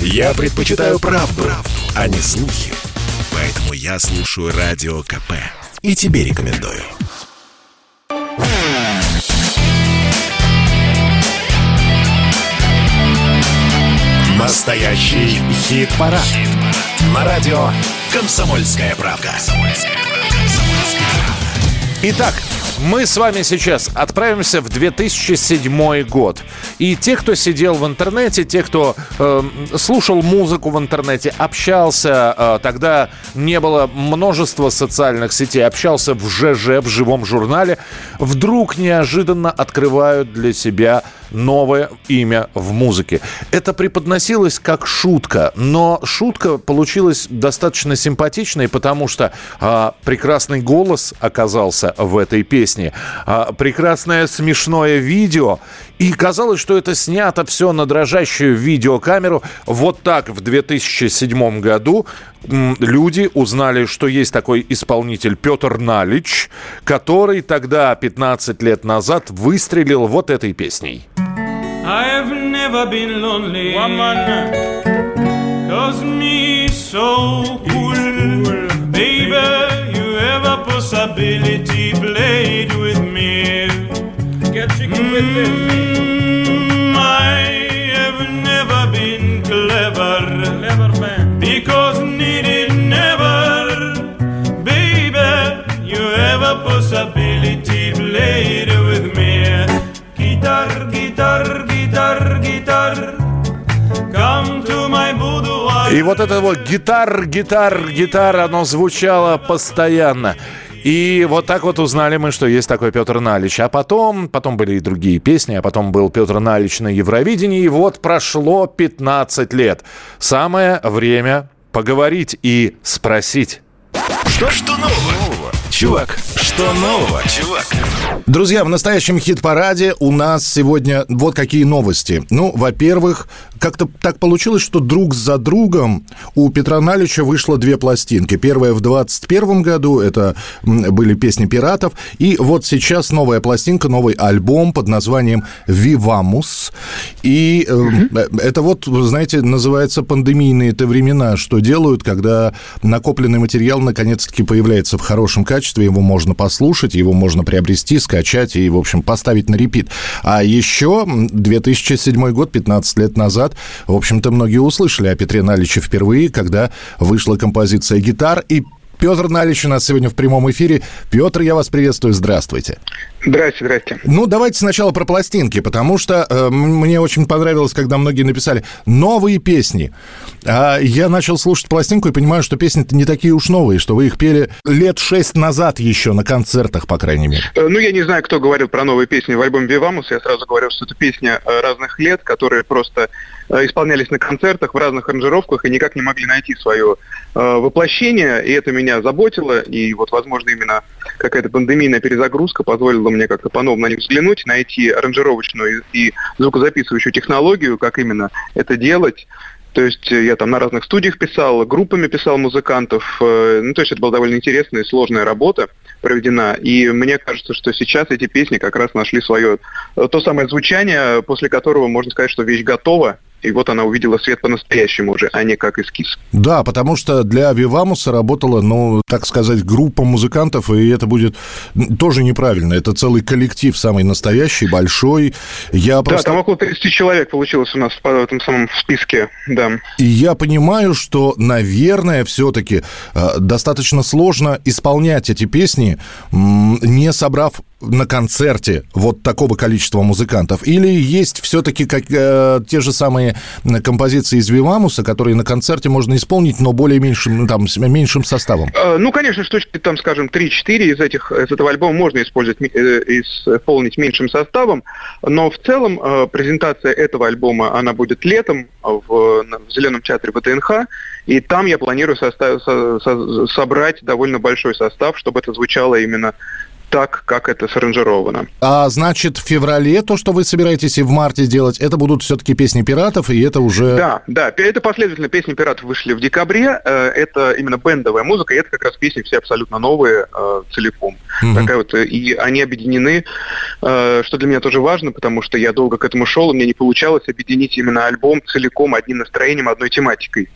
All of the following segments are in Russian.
Я предпочитаю правду, правду, а не слухи. Поэтому я слушаю Радио КП. И тебе рекомендую. Настоящий хит-парад. Хит На радио «Комсомольская правка». Итак, мы с вами сейчас отправимся в 2007 год. И те, кто сидел в интернете, те, кто э, слушал музыку в интернете, общался, э, тогда не было множества социальных сетей, общался в ЖЖ, в живом журнале, вдруг неожиданно открывают для себя новое имя в музыке. Это преподносилось как шутка, но шутка получилась достаточно симпатичной, потому что а, прекрасный голос оказался в этой песне, а, прекрасное смешное видео, и казалось, что это снято все на дрожащую видеокамеру. Вот так в 2007 году люди узнали, что есть такой исполнитель Петр Налич, который тогда, 15 лет назад, выстрелил вот этой песней. Never been lonely. Woman. Cause me so cool. Baby, you have a possibility. Played with me. Get chicken mm, with me. И вот это вот гитар, гитар, гитар, оно звучало постоянно. И вот так вот узнали мы, что есть такой Петр Налич. А потом, потом были и другие песни, а потом был Петр Налич на Евровидении. И вот прошло 15 лет. Самое время поговорить и спросить. Что, что нового? Чувак, что нового, чувак? Друзья, в настоящем хит-параде у нас сегодня вот какие новости. Ну, во-первых, как-то так получилось, что друг за другом у Петра Налича вышло две пластинки. Первая в 21 году, это были песни пиратов. И вот сейчас новая пластинка, новый альбом под названием «Вивамус». И э, это вот, знаете, называется пандемийные-то времена, что делают, когда накопленный материал наконец-таки появляется в хорошем качестве качестве, его можно послушать, его можно приобрести, скачать и, в общем, поставить на репит. А еще 2007 год, 15 лет назад, в общем-то, многие услышали о Петре Наличе впервые, когда вышла композиция «Гитар», и Петр Налич у нас сегодня в прямом эфире. Петр, я вас приветствую, здравствуйте. Здрасте, здрасте. Ну, давайте сначала про пластинки, потому что э, мне очень понравилось, когда многие написали новые песни. А я начал слушать пластинку и понимаю, что песни-то не такие уж новые, что вы их пели лет шесть назад еще на концертах, по крайней мере. Э, ну, я не знаю, кто говорил про новые песни в альбоме «Вивамус». Я сразу говорю, что это песни э, разных лет, которые просто э, исполнялись на концертах в разных аранжировках и никак не могли найти свое воплощение, и это меня заботило, и вот, возможно, именно какая-то пандемийная перезагрузка позволила мне как-то по-новому на них взглянуть, найти аранжировочную и звукозаписывающую технологию, как именно это делать. То есть я там на разных студиях писал, группами писал музыкантов. Э, ну, то есть это была довольно интересная и сложная работа проведена. И мне кажется, что сейчас эти песни как раз нашли свое э, то самое звучание, после которого можно сказать, что вещь готова, и вот она увидела свет по-настоящему уже, а не как эскиз. Да, потому что для Вивамуса работала, ну, так сказать, группа музыкантов, и это будет тоже неправильно. Это целый коллектив, самый настоящий, большой. Я просто... Да, там около 30 человек получилось у нас в этом самом списке, да. И я понимаю, что, наверное, все-таки э, достаточно сложно исполнять эти песни, не собрав на концерте вот такого количества музыкантов? Или есть все-таки как, э, те же самые композиции из Вивамуса, которые на концерте можно исполнить, но более меньшим, ну, там, меньшим составом? Э, ну, конечно, штучки, там, скажем, 3-4 из, этих, из этого альбома можно использовать, э, исполнить меньшим составом, но в целом э, презентация этого альбома, она будет летом в, в Зеленом театре ВТНХ, и там я планирую состав, со, со, собрать довольно большой состав, чтобы это звучало именно так, как это саранжировано. А значит, в феврале то, что вы собираетесь и в марте делать, это будут все-таки песни пиратов, и это уже... Да, да, это последовательно песни пиратов вышли в декабре, э, это именно бендовая музыка, и это как раз песни все абсолютно новые э, целиком. Угу. Такая вот, и они объединены, что для меня тоже важно, потому что я долго к этому шел, и мне не получалось объединить именно альбом целиком одним настроением, одной тематикой.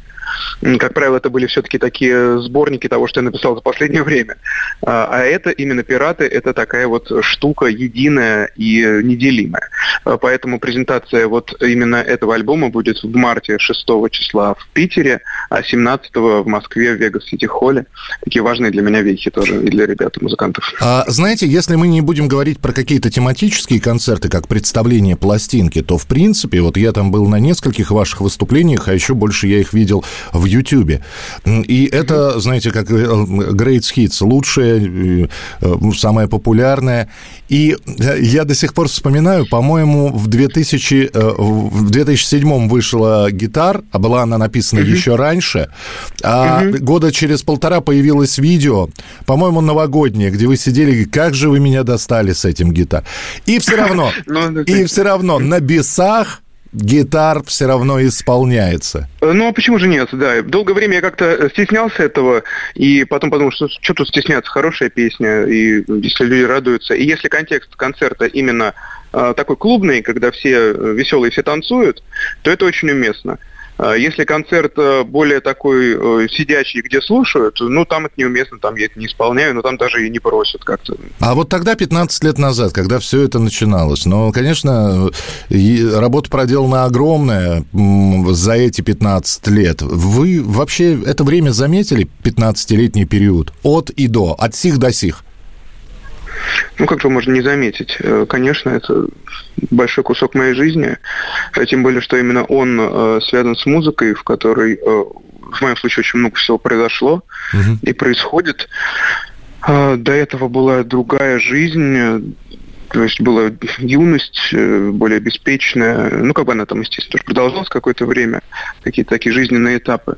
Как правило, это были все-таки такие сборники того, что я написал за последнее время. А, а это именно «Пираты» — это такая вот штука единая и неделимая. А, поэтому презентация вот именно этого альбома будет в марте 6 числа в Питере, а 17 в Москве в Вегас Сити Холле. Такие важные для меня вехи тоже и для ребят, и музыкантов. А, знаете, если мы не будем говорить про какие-то тематические концерты, как представление пластинки, то в принципе, вот я там был на нескольких ваших выступлениях, а еще больше я их видел в Ютьюбе. И это, знаете, как э, Great Hits, лучшее, э, самое популярное. И я до сих пор вспоминаю, по-моему, в, 2000, э, в 2007 вышла «Гитар», а была она написана mm-hmm. еще раньше, а mm-hmm. года через полтора появилось видео, по-моему, новогоднее, где вы сидели, как же вы меня достали с этим гитар. И все равно, ну, и все равно на бесах гитар все равно исполняется. Ну, а почему же нет, да. Долгое время я как-то стеснялся этого, и потом подумал, что что тут стесняться, хорошая песня, и если люди радуются. И если контекст концерта именно э, такой клубный, когда все веселые, все танцуют, то это очень уместно. А если концерт э, более такой э, сидячий, где слушают, ну, там это неуместно, там я это не исполняю, но там даже и не просят как-то. А вот тогда, 15 лет назад, когда все это начиналось, ну, конечно, работа проделана огромная за эти 15 лет. Вы вообще это время заметили, 15-летний период, от и до, от сих до сих? Ну, как же можно не заметить? Э, конечно, это большой кусок моей жизни, а тем более, что именно он э, связан с музыкой, в которой, э, в моем случае, очень много всего произошло угу. и происходит. До этого была другая жизнь, то есть была юность более беспечная. Ну, как бы она там, естественно, тоже продолжалась какое-то время, какие-то такие жизненные этапы.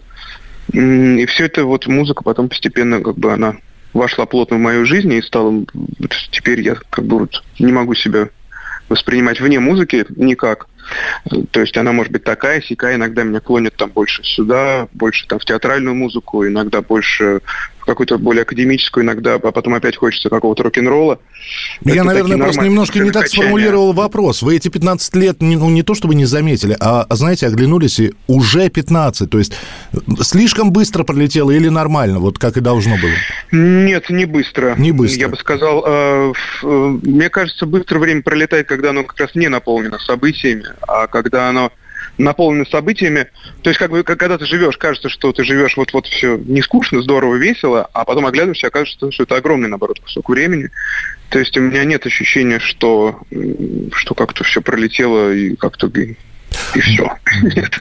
И все это вот музыка потом постепенно, как бы она вошла плотно в мою жизнь и стала... Теперь я как бы вот не могу себя воспринимать вне музыки никак. То есть она может быть такая, сякая, иногда меня клонит там больше сюда, больше там в театральную музыку, иногда больше какую-то более академическую, иногда, а потом опять хочется какого-то рок-н-ролла. Я, Это наверное, просто немножко не так сформулировал вопрос. Вы эти 15 лет, ну, не то чтобы не заметили, а, знаете, оглянулись и уже 15. То есть слишком быстро пролетело или нормально, вот как и должно было? Нет, не быстро. Не быстро. Я бы сказал, э, э, мне кажется, быстро время пролетает, когда оно как раз не наполнено событиями, а когда оно наполнены событиями. То есть, как бы, когда ты живешь, кажется, что ты живешь вот-вот все не скучно, здорово, весело, а потом оглядываешься, окажется, что это огромный, наоборот, кусок времени. То есть у меня нет ощущения, что, что как-то все пролетело и как-то и все. Нет.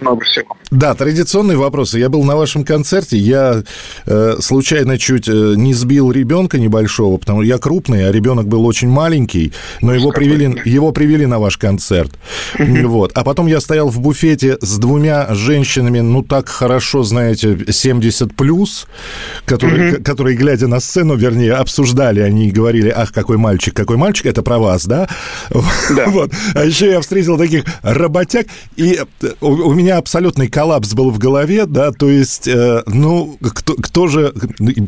Много всего. Да, традиционные вопросы. Я был на вашем концерте, я э, случайно чуть э, не сбил ребенка небольшого, потому что я крупный, а ребенок был очень маленький, но его привели, его привели на ваш концерт. Вот. А потом я стоял в буфете с двумя женщинами, ну так хорошо, знаете, 70 плюс, которые, которые, глядя на сцену, вернее, обсуждали, они говорили, ах, какой мальчик, какой мальчик, это про вас, да? да. Вот. А еще я встретил таких работяг, и у, у меня абсолютный коллапс был в голове, да, то есть, э, ну, кто, кто, же,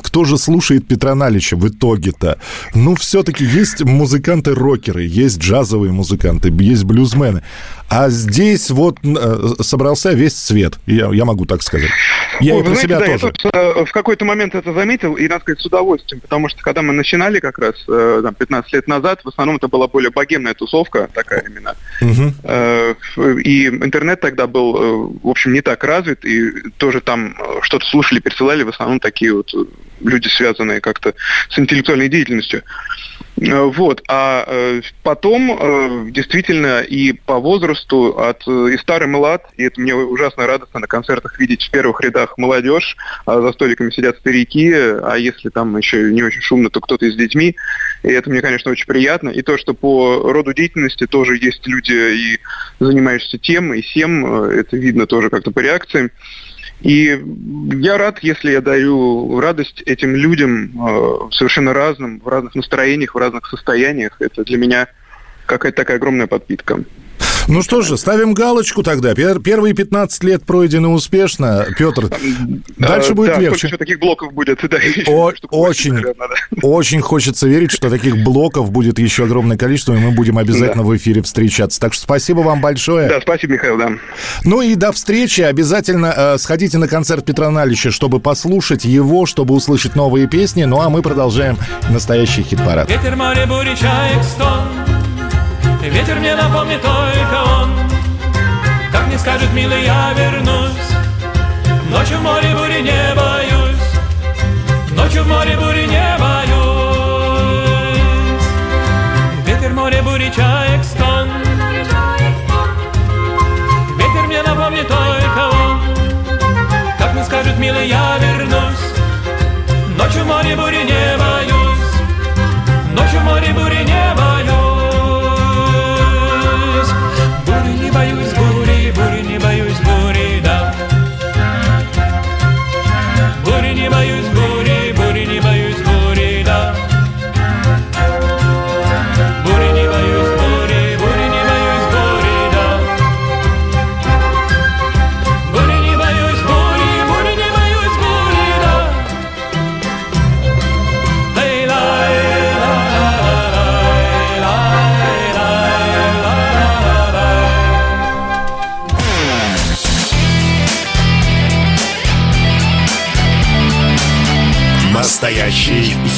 кто же слушает Петра Налича в итоге-то? Ну, все-таки есть музыканты-рокеры, есть джазовые музыканты, есть блюзмены. А здесь вот э, собрался весь цвет, я, я могу так сказать. Я Ой, и про знаете, себя да, тоже. Я тут, в какой-то момент это заметил, и, надо сказать, с удовольствием, потому что когда мы начинали как раз там, 15 лет назад, в основном это была более богемная тусовка, такая именно. Угу. Э, и интернет тогда был, э, в общем, не так развит, и тоже там э, что-то слушали, пересылали, в основном такие вот люди, связанные как-то с интеллектуальной деятельностью. Вот. А потом действительно и по возрасту от и старый млад, и это мне ужасно радостно на концертах видеть в первых рядах молодежь, а за столиками сидят старики, а если там еще не очень шумно, то кто-то с детьми. И это мне, конечно, очень приятно. И то, что по роду деятельности тоже есть люди и занимаешься тем и всем, э, это видно тоже как-то по реакциям. И я рад, если я даю радость этим людям э, совершенно разным, в разных настроениях, в разных состояниях. Это для меня какая-то такая огромная подпитка. Ну что же, ставим галочку тогда. Первые 15 лет пройдены успешно. Петр, дальше будет да, легче. еще таких блоков будет? Очень, очень хочется верить, что таких блоков будет еще огромное количество, и мы будем обязательно в эфире встречаться. Так что спасибо вам большое. Да, спасибо, Михаил, да. Ну и до встречи. Обязательно э, сходите на концерт Петра Налича, чтобы послушать его, чтобы услышать новые песни. Ну а мы продолжаем настоящий хит-парад. Ветер, море, бури, чаек, стон. Ветер мне напомнит только он. Как мне скажет, милый, я вернусь. Ночью в море бури не боюсь. Ночью в море бури не боюсь. Ветер, море, бури, чаек, стон. Ветер мне напомнит только он. Как мне скажет, милый, я вернусь. Ночью в море бури не